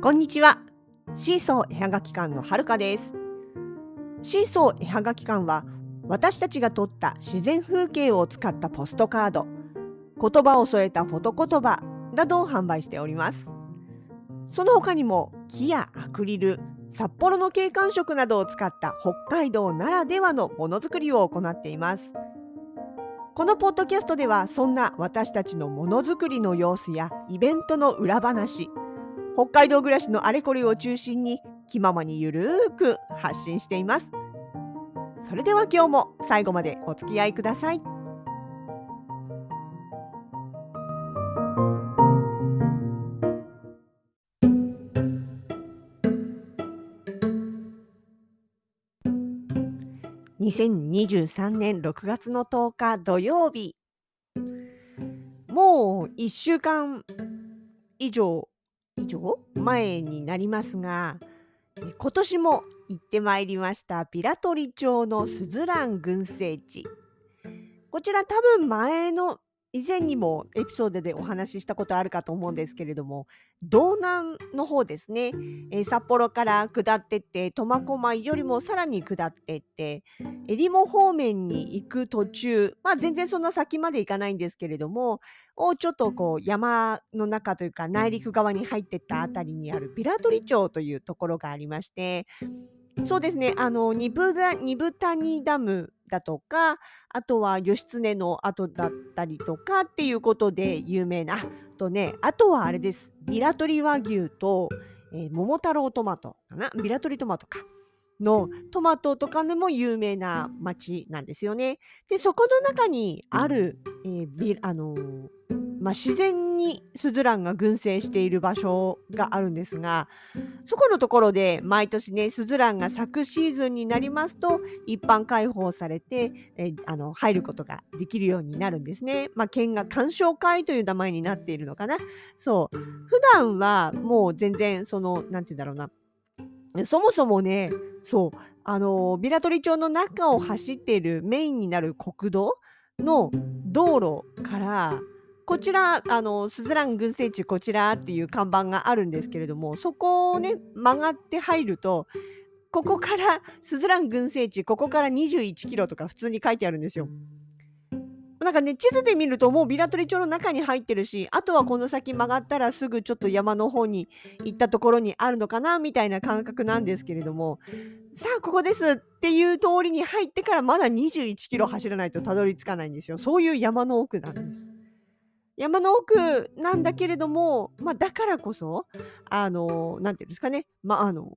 こんにちは。シーソー絵はがき館のはるかです。シーソー絵はがき館は私たちが撮った自然風景を使ったポストカード、言葉を添えたフォト言葉などを販売しております。その他にも木やアクリル、札幌の景観色などを使った北海道ならではのものづくりを行っています。このポッドキャストではそんな私たちのものづくりの様子やイベントの裏話北海道暮らしのあれこれを中心に気ままにゆるーく発信しています。それでは今日も最後までお付き合いください。2023年6月の10日土曜日もう1週間以上以上前になりますが今年も行ってまいりましたピラトリ町のスズラン群生地。こちら多分前の以前にもエピソードでお話ししたことあるかと思うんですけれども道南の方ですね、えー、札幌から下ってって苫小牧よりもさらに下ってってえりも方面に行く途中まあ全然そんな先まで行かないんですけれどもをちょっとこう山の中というか内陸側に入ってったあたりにあるビラトリ町というところがありましてそうですねあの二部谷ダムだとかあとは義経の後だったりとかっていうことで有名なとねあとはあれです。ビラトリ和牛と、えー、桃太郎トマトかな？ビラトリトマトか。のトマトとかでも有名な町なんですよね。でそこの中にある、えーあのーまあ、自然にスズランが群生している場所があるんですがそこのところで毎年ねスズランが咲くシーズンになりますと一般開放されてえあの入ることができるようになるんですね。まあ、県が鑑賞会という名前になっているのかな。そう普段はもう全然その何て言うんだろうなそもそもねそうあのビラトリ町の中を走っているメインになる国道の道路からこちらあのスズラン群生地こちらっていう看板があるんですけれどもそこをね曲がって入るとここからスズラン群生地ここから21キロとか普通に書いてあるんですよ。なんかね地図で見るともうビラトリ町の中に入ってるしあとはこの先曲がったらすぐちょっと山の方に行ったところにあるのかなみたいな感覚なんですけれどもさあここですっていう通りに入ってからまだ21キロ走らないとたどり着かないんですよそういう山の奥なんです。山の奥なんだけれども、まあ、だからこそ、あの、なんていうんですかね、まあ、あの、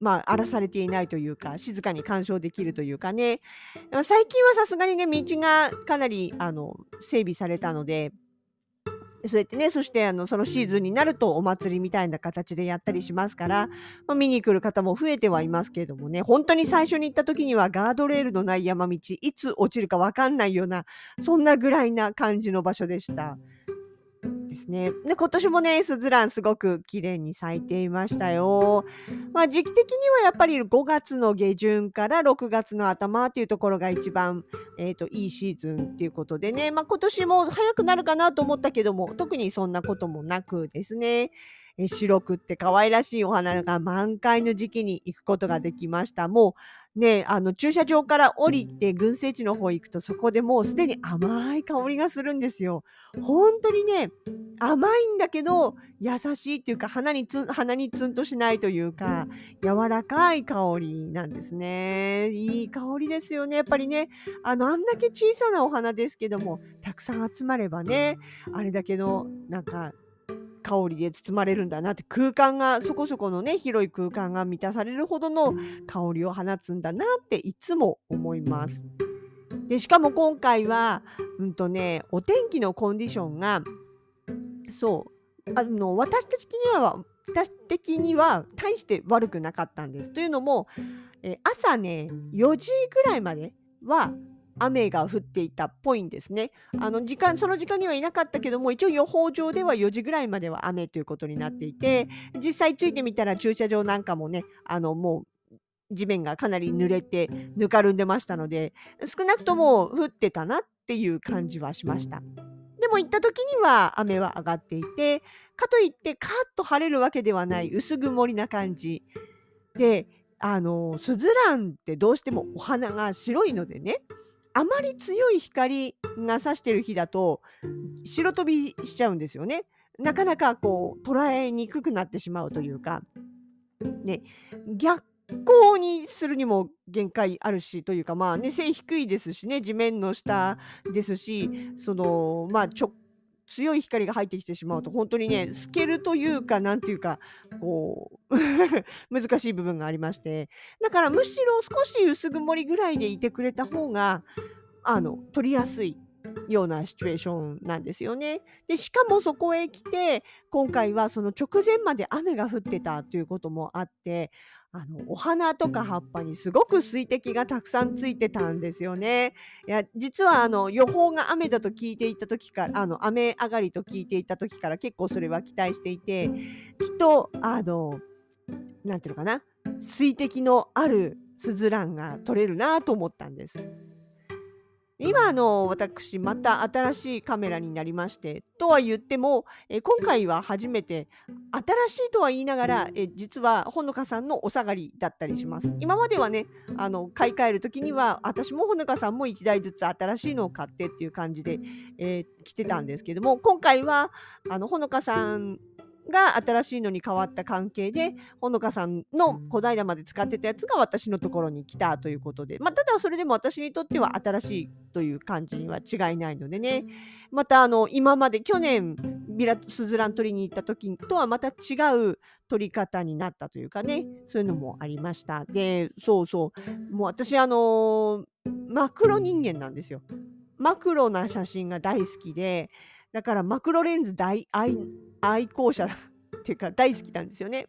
まあ、荒らされていないというか、静かに鑑賞できるというかね、最近はさすがにね、道がかなり、あの、整備されたので、そうやってね、そしてあのそのシーズンになるとお祭りみたいな形でやったりしますから、まあ、見に来る方も増えてはいますけれどもね、本当に最初に行った時にはガードレールのない山道、いつ落ちるか分かんないような、そんなぐらいな感じの場所でした。ですね。で、今年もね、スズランすごく綺麗に咲いていましたよ。まあ、時期的にはやっぱり5月の下旬から6月の頭っていうところが一番、えーと、いいシーズンっていうことでね、まあ、今年も早くなるかなと思ったけども、特にそんなこともなくですね、え白くって可愛らしいお花が満開の時期に行くことができました。もうね、あの駐車場から降りて群生地の方行くとそこでもうすでに甘い香りがするんですよ。本当にね、甘いんだけど優しいっていうか鼻につ鼻にツンとしないというか柔らかい香りなんですね。いい香りですよね。やっぱりね、あのあんだけ小さなお花ですけども、たくさん集まればね、あれだけのなんか香りで包まれるんだなって空間がそこそこのね広い空間が満たされるほどの香りを放つんだなっていつも思います。でしかも今回は、うんとね、お天気のコンディションがそうあの私的には私的には大して悪くなかったんです。というのも、え朝ね4時ぐらいまでは雨が降っていたっぽいんですね。あの時間その時間にはいなかったけども一応予報上では4時ぐらいまでは雨ということになっていて実際ついてみたら駐車場なんかもねあのもう地面がかなり濡れてぬかるんでましたので少なくとも降ってたなっていう感じはしました。ででも行った時には雨は上がっていてかといってカーッと晴れるわけではない薄曇りな感じであのスズランってどうしてもお花が白いのでねあまり強い光が差してる日だと白飛びしちゃうんですよね。なかなかこう捉えにくくなってしまうというか、ね、逆光にするにも限界あるしというかまあね背低いですしね地面の下ですしそのまあ直強い光が入ってきてしまうと本当にね透けるというかなんていうかこう 難しい部分がありまして。だからむしろ少し薄曇りぐらいでいてくれた方があの取りやすいようなシチュエーションなんですよね。でしかもそこへ来て今回はその直前まで雨が降ってたということもあってあのお花とか葉っぱにすごく水滴がたくさんついてたんですよね。いや実はあの予報が雨だと聞いていた時からあの雨上がりと聞いていた時から結構それは期待していてきっとあのなんていうのかな水滴のあるスズランが取れるなと思ったんです。今の私また新しいカメラになりましてとは言ってもえ今回は初めて新しいとは言いながらえ実はほのかさんのお下がりだったりします。今まではねあの買い替える時には私もほのかさんも1台ずつ新しいのを買ってっていう感じで、えー、来てたんですけども今回はあのほのかさんが新しいのに変わった関係でほのかさんの小平まで使ってたやつが私のところに来たということで、まあ、ただそれでも私にとっては新しいという感じには違いないのでね。またあの今まで去年ビラスズラン取りに行った時とはまた違う取り方になったというかね。そういうのもありました。でそうそう。もう私あのー、マクロ人間なんですよ。マクロな写真が大好きでだからマクロレンズ大愛愛好者っていうか大好きなんですよね。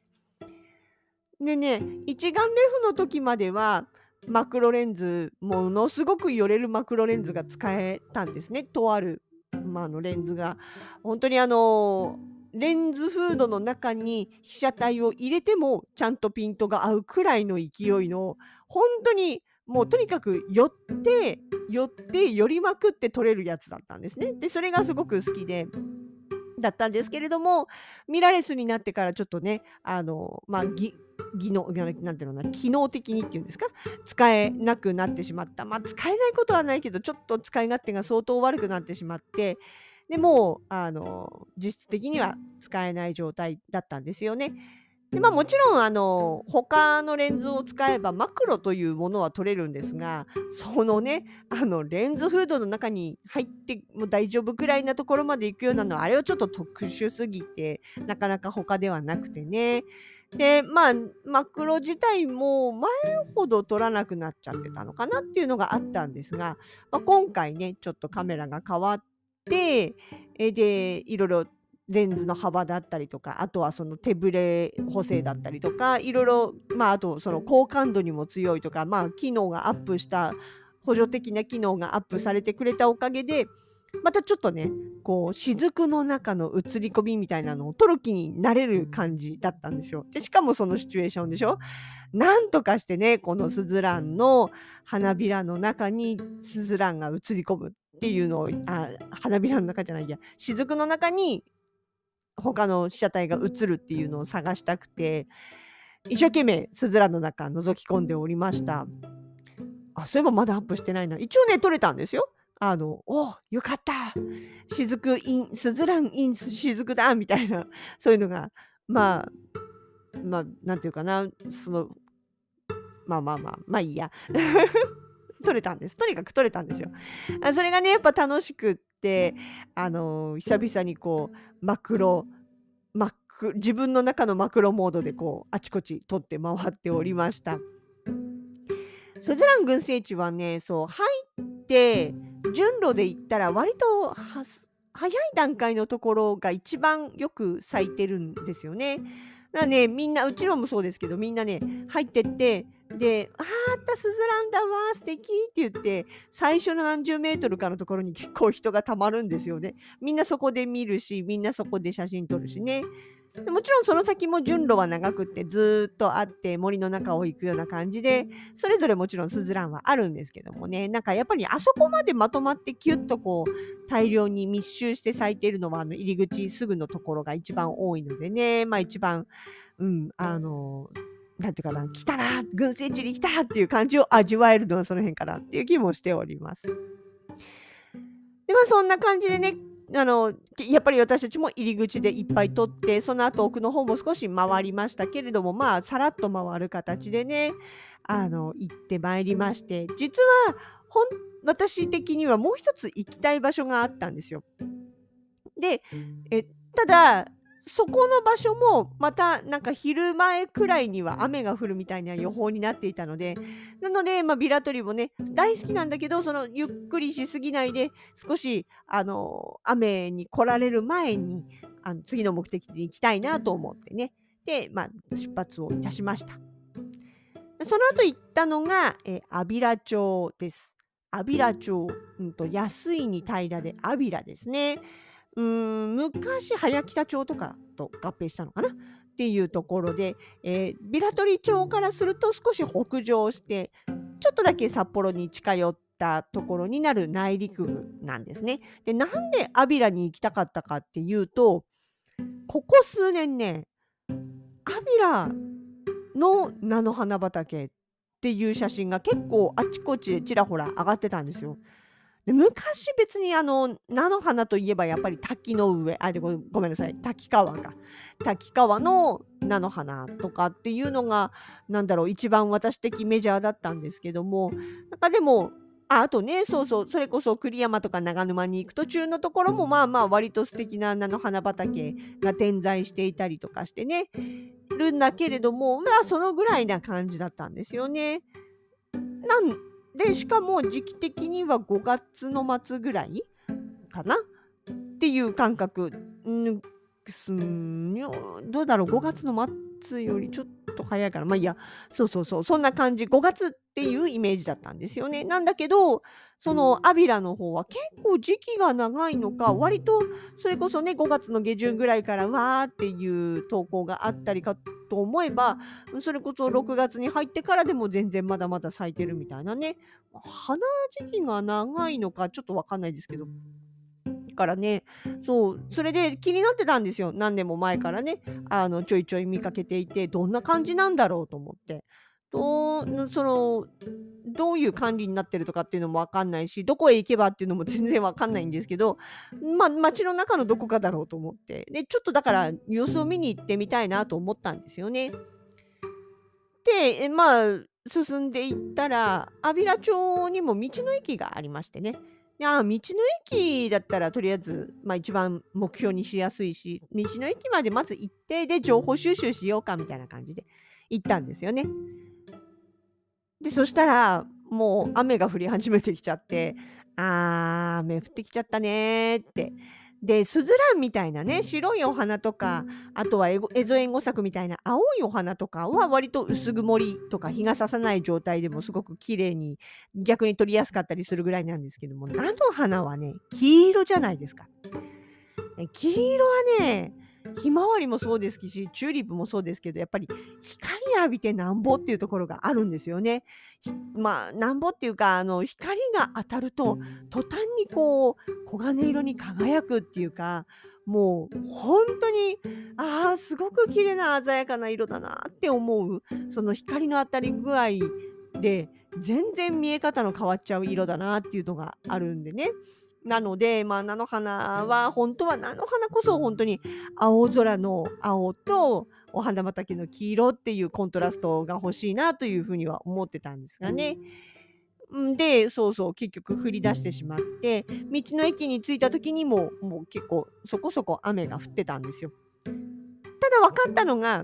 でね一眼レフの時まではマクロレンズものすごく寄れるマクロレンズが使えたんですねとある、まあ、のレンズが本当にあのレンズフードの中に被写体を入れてもちゃんとピントが合うくらいの勢いの本当にもうとにかく寄って寄って寄りまくって撮れるやつだったんですね。でそれがすごく好きでだったんですけれどもミラレスになってからちょっとねあのまあ技能なんていうのな機能的にっていうんですか使えなくなってしまったまあ使えないことはないけどちょっと使い勝手が相当悪くなってしまってでもうあの実質的には使えない状態だったんですよね。でまあ、もちろんあの他のレンズを使えばマクロというものは撮れるんですがそのねあのレンズフードの中に入っても大丈夫くらいなところまで行くようなのはあれはちょっと特殊すぎてなかなか他ではなくてね。でまあマクロ自体も前ほど撮らなくなっちゃってたのかなっていうのがあったんですが、まあ、今回ねちょっとカメラが変わってでいろいろレンズの幅だったりとかあとはその手ぶれ補正だったりとかいろいろまああとその高感度にも強いとかまあ機能がアップした補助的な機能がアップされてくれたおかげでまたちょっとねこう雫の中の映り込みみたいなのを撮る気になれる感じだったんですよ。でしかもそのシチュエーションでしょ？なんとかしてねこのスズランの花びらの中にスズランが映り込むっていうのをあ花びらの中じゃないや雫の中に他の被写体が映るっていうのを探したくて一生懸命スズラの中覗き込んでおりました。あそういえばまだアップしてないな。一応ね撮れたんですよ。あのおよかった。雫インスズランイン雫だみたいな。そういうのがまあまあなんていうかな。そのまあまあまあまあいいや撮れたんですとにかく撮れたんですよそれがねやっぱ楽しくってあの久々にこうマクロマク自分の中のマクロモードでこうあちこち撮って回っておりました。スズラン群生地はねそう入って順路で行ったら割と早い段階のところが一番よく咲いてるんですよね。だからねみんなうちらもそうですけどみんなね入ってってで「あーったスズランだわ素敵って言って最初の何十メートルかのところに結構人がたまるんですよね。みんなそこで見るしみんなそこで写真撮るしね。もちろんその先も順路は長くってずっとあって森の中を行くような感じでそれぞれもちろんスズランはあるんですけどもねなんかやっぱりあそこまでまとまってキュッとこう大量に密集して咲いているのはあの入り口すぐのところが一番多いのでねまあ一番うんあのなんていうかな来たな群生地に来たっていう感じを味わえるのはその辺かなっていう気もしております。でまあそんな感じでねあのやっぱり私たちも入り口でいっぱい取ってその後奥の方も少し回りましたけれどもまあさらっと回る形でねあの行ってまいりまして実はほん私的にはもう一つ行きたい場所があったんですよ。でえただそこの場所もまたなんか昼前くらいには雨が降るみたいな予報になっていたのでなので、まあ、ビラトリもね大好きなんだけどそのゆっくりしすぎないで少しあの雨に来られる前にあの次の目的に行きたいなと思ってね。で、まあ、出発をいたしました。その後行ったのが、え安平町です。安平町、うんと、安いに平らで安平ですね。うーん昔早北町とかと合併したのかな？っていうところで、えー、ビラトリ町からすると少し北上してちょっとだけ札幌に近寄ったところになる内陸部なんですね。でなんで安平に行きたかったかっていうとここ数年ね安平の菜の花畑っていう写真が結構あちこちでちらほら上がってたんですよ。で昔別にあの菜の花といえばやっぱり滝の上あでごごめんなさい。滝川か。滝川の菜の花とかっていうのがなんだろう一番私的メジャーだったんですけどもなんかでもああとねそうそうそれこそ栗山とか長沼に行く途中のところもまあまあ割と素敵な菜の花畑が点在していたりとかしてねるんだけれどもまあそのぐらいな感じだったんですよね。なんでしかも時期的には5月の末ぐらいかな？っていう感覚。んどうだろう。5月の末よりちょっとと早いからまあいや。そうそうそう。そんな感じ。5月っていうイメージだったんですよね。なんだけどそのアビラの方は結構時期が長いのか割とそれこそね5月の下旬ぐらいからわーっていう投稿があったりかと思えばそれこそ6月に入ってからでも全然まだまだ咲いてるみたいなね。花時期が長いのかちょっと分かんないですけど。からね。そうそれで気になってたんですよ。何年も前からね。あのちょいちょい見かけていてどんな感じなんだろうと思って。どうそのどういう管理になってるとかっていうのも分かんないしどこへ行けばっていうのも全然分かんないんですけどまあ街の中のどこかだろうと思って。でちょっとだから様子を見に行ってみたいなと思ったんですよね。でまあ進んでいったら安平町にも道の駅がありましてね。あ道の駅だったらとりあえず、まあ、一番目標にしやすいし道の駅までまず一定で情報収集しようかみたいな感じで行ったんですよね。でそしたらもう雨が降り始めてきちゃってあー雨降ってきちゃったねってでスズランみたいなね白いお花とかあとはエゾエンゴ作みたいな青いお花とかは割と薄曇りとか日が差さない状態でもすごく綺麗に逆に撮りやすかったりするぐらいなんですけども菜の花はね黄色じゃないですか。黄色はねひまわりもそうですしチューリップもそうですけどやっぱり光浴びてなんぼっていうところがあるんですよね。まあなんぼっていうかあの光が当たると途端にこう黄金色に輝くっていうかもう本当にああすごく綺麗な鮮やかな色だなって思うその光の当たり具合で全然見え方の変わっちゃう色だなっていうのがあるんでね。なので、まあ、菜の花は本当は菜の花こそ本当に青空の青とお花畑の黄色っていうコントラストが欲しいなというふうには思ってたんですがね。でそうそう結局降り出してしまって道の駅に着いた時にももう結構そこそこ雨が降ってたんですよ。ただ分かったのが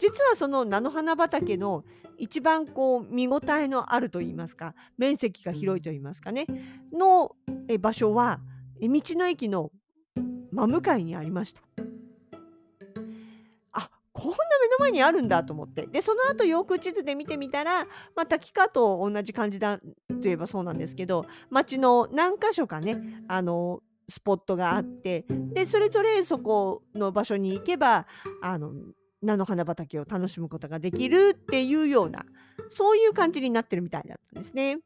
実はその菜の花畑の一番こう見応えのあると言いますか面積が広いと言いますかねの場所は道の駅の真向かいにありました。あこんな目の前にあるんだと思ってでその後よく地図で見てみたら、まあ、滝川と同じ感じだといえばそうなんですけど町の何箇所かねあのスポットがあってでそれぞれそこの場所に行けばあの菜の花畑を楽しむことができるっていうようなそういう感じになってるみたいだったんですね。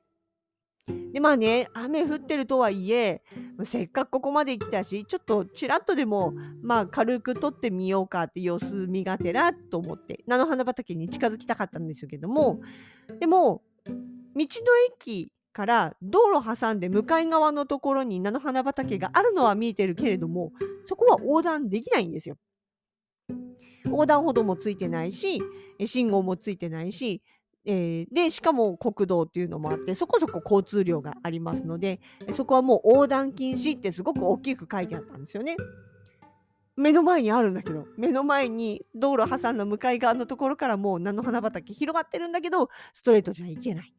でまあね雨降ってるとはいえせっかくここまで来たしちょっとちらっとでもまあ軽く撮ってみようかって様子見がてらと思って菜の花畑に近づきたかったんですけどもでも道の駅から道路挟んで向かい側のところに菜の花畑があるのは見えてるけれどもそこは横断できないんですよ。横断歩道もついてないし信号もついてないし、えー、でしかも国道っていうのもあってそこそこ交通量がありますのでそこはもう横断禁止ってすごく大きく書いてあったんですよね。目の前にあるんだけど目の前に道路挟んだ向かい側のところからもう菜の花畑広がってるんだけどストレートじゃいけない。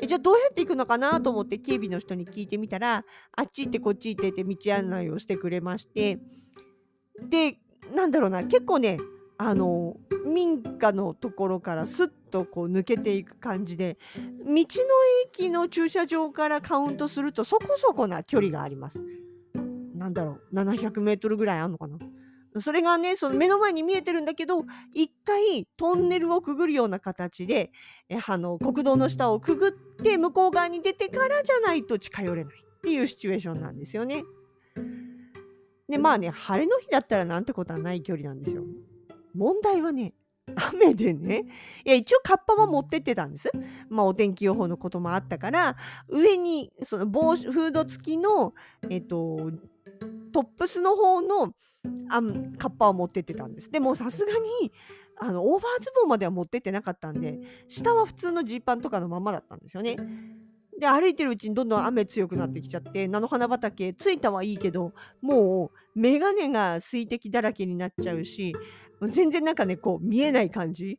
えじゃあどうやって行くのかなと思って警備の人に聞いてみたらあっち行ってこっち行ってって道案内をしてくれましてでなんだろうな結構ねあの民家のところからスッとこう抜けていく感じで道の駅の駐車場からカウントするとそこそこな距離があります。なんだろう700メートルぐらいあるのかな。それがねその目の前に見えてるんだけど一回トンネルをくぐるような形であの国道の下をくぐって向こう側に出てからじゃないと近寄れないっていうシチュエーションなんですよね。でまあね晴れの日だったらなんてことはない距離なんですよ。問題はね雨でねいや一応カッパは持ってってたんです。まあお天気予報のこともあったから上にその帽子フード付きのえっとトップスの方のあカッパを持ってってたんです。でもさすがにあのオーバーズボンまでは持ってってなかったんで下は普通のジーパンとかのままだったんですよね。で歩いてるうちにどんどん雨強くなってきちゃって菜の花畑着いたはいいけどもう眼鏡が水滴だらけになっちゃうし全然なんかねこう見えない感じ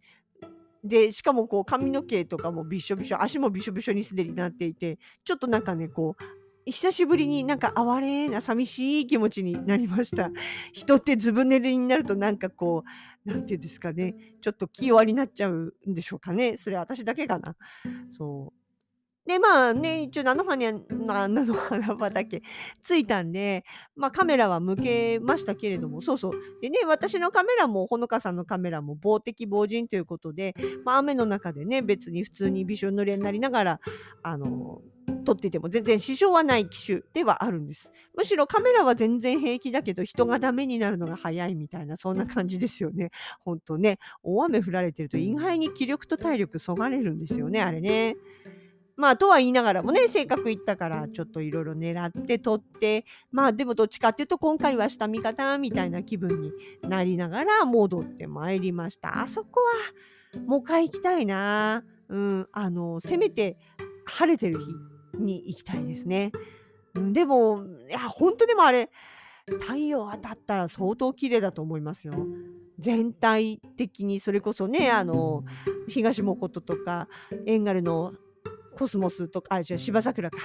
でしかもこう髪の毛とかもびしょびしょ足もびしょびしょにすでになっていてちょっとなんかねこう久しぶりになんか哀れな寂しい気持ちになりました。人ってずぶ濡れになるとなんかこう、なんていうんですかね、ちょっと気弱になっちゃうんでしょうかね。それ私だけかな。そう。で、まあね、一応菜の花菜の花畑着いたんで、まあカメラは向けましたけれども、そうそう。でね、私のカメラも、ほのかさんのカメラも防滴防塵ということで、まあ雨の中でね、別に普通にびしょ濡れになりながら、あの、撮ってても全然支障はない機種ではあるんです。むしろカメラは全然平気だけど人がダメになるのが早いみたいなそんな感じですよね。ほんとね、大雨降られてると意外に気力と体力そがれるんですよね、あれね。まあとは言いながらもね性格いったからちょっといろいろ狙って取ってまあでもどっちかっていうと今回は下見方みたいな気分になりながら戻ってまいりました。あそこはもう一回行きたいな。うんあのせめて晴れてる日に行きたいですね。でもいや本当でもあれ太陽当たったら相当綺麗だと思いますよ。全体的にそれこそねあの東もこととかエンガルのコスモスとかあじゃ芝桜か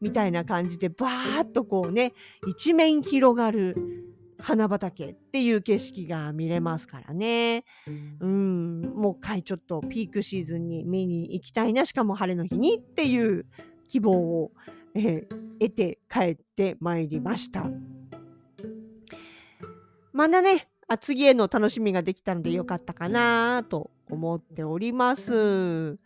みたいな感じでバーッとこうね一面広がる花畑っていう景色が見れますからね。うん、もう一回ちょっとピークシーズンに見に行きたいな、しかも晴れの日にっていう希望を、えー、得て帰ってまいりました。まだね、あ次への楽しみができたのでよかったかなと思っております。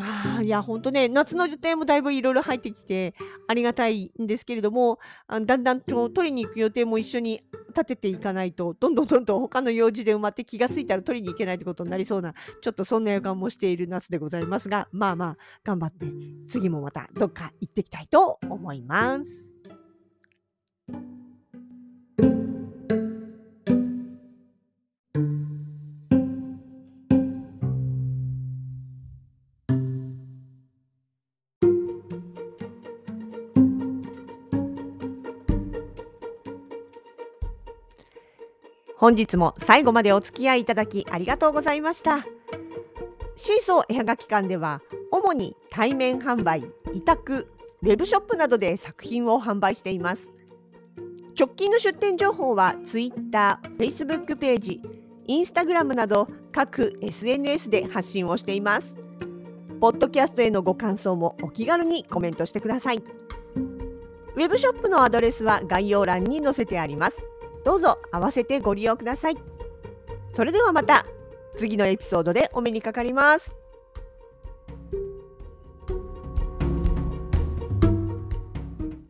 まあ、いや、ほんとね、夏の予定もだいぶいろいろ入ってきてありがたいんですけれども、あだんだんと取りに行く予定も一緒に立てていかないと、どんどんどんどん他の用事で埋まって気がついたら取りに行けないってことになりそうな、ちょっとそんな予感もしている夏でございますが、まあまあ、頑張って次もまたどっか行ってきたいと思います。本日も最後までお付き合いいただきありがとうございました。シーソー絵はがき館では主に対面販売委託ウェブショップなどで作品を販売しています。直近の出店情報は Twitter、Facebook ページ、Instagram など各 SNS で発信をしています。ポッドキャストへのご感想もお気軽にコメントしてください。ウェブショップのアドレスは概要欄に載せてあります。どうぞ合わせてご利用ください。それではまた次のエピソードでお目にかかります。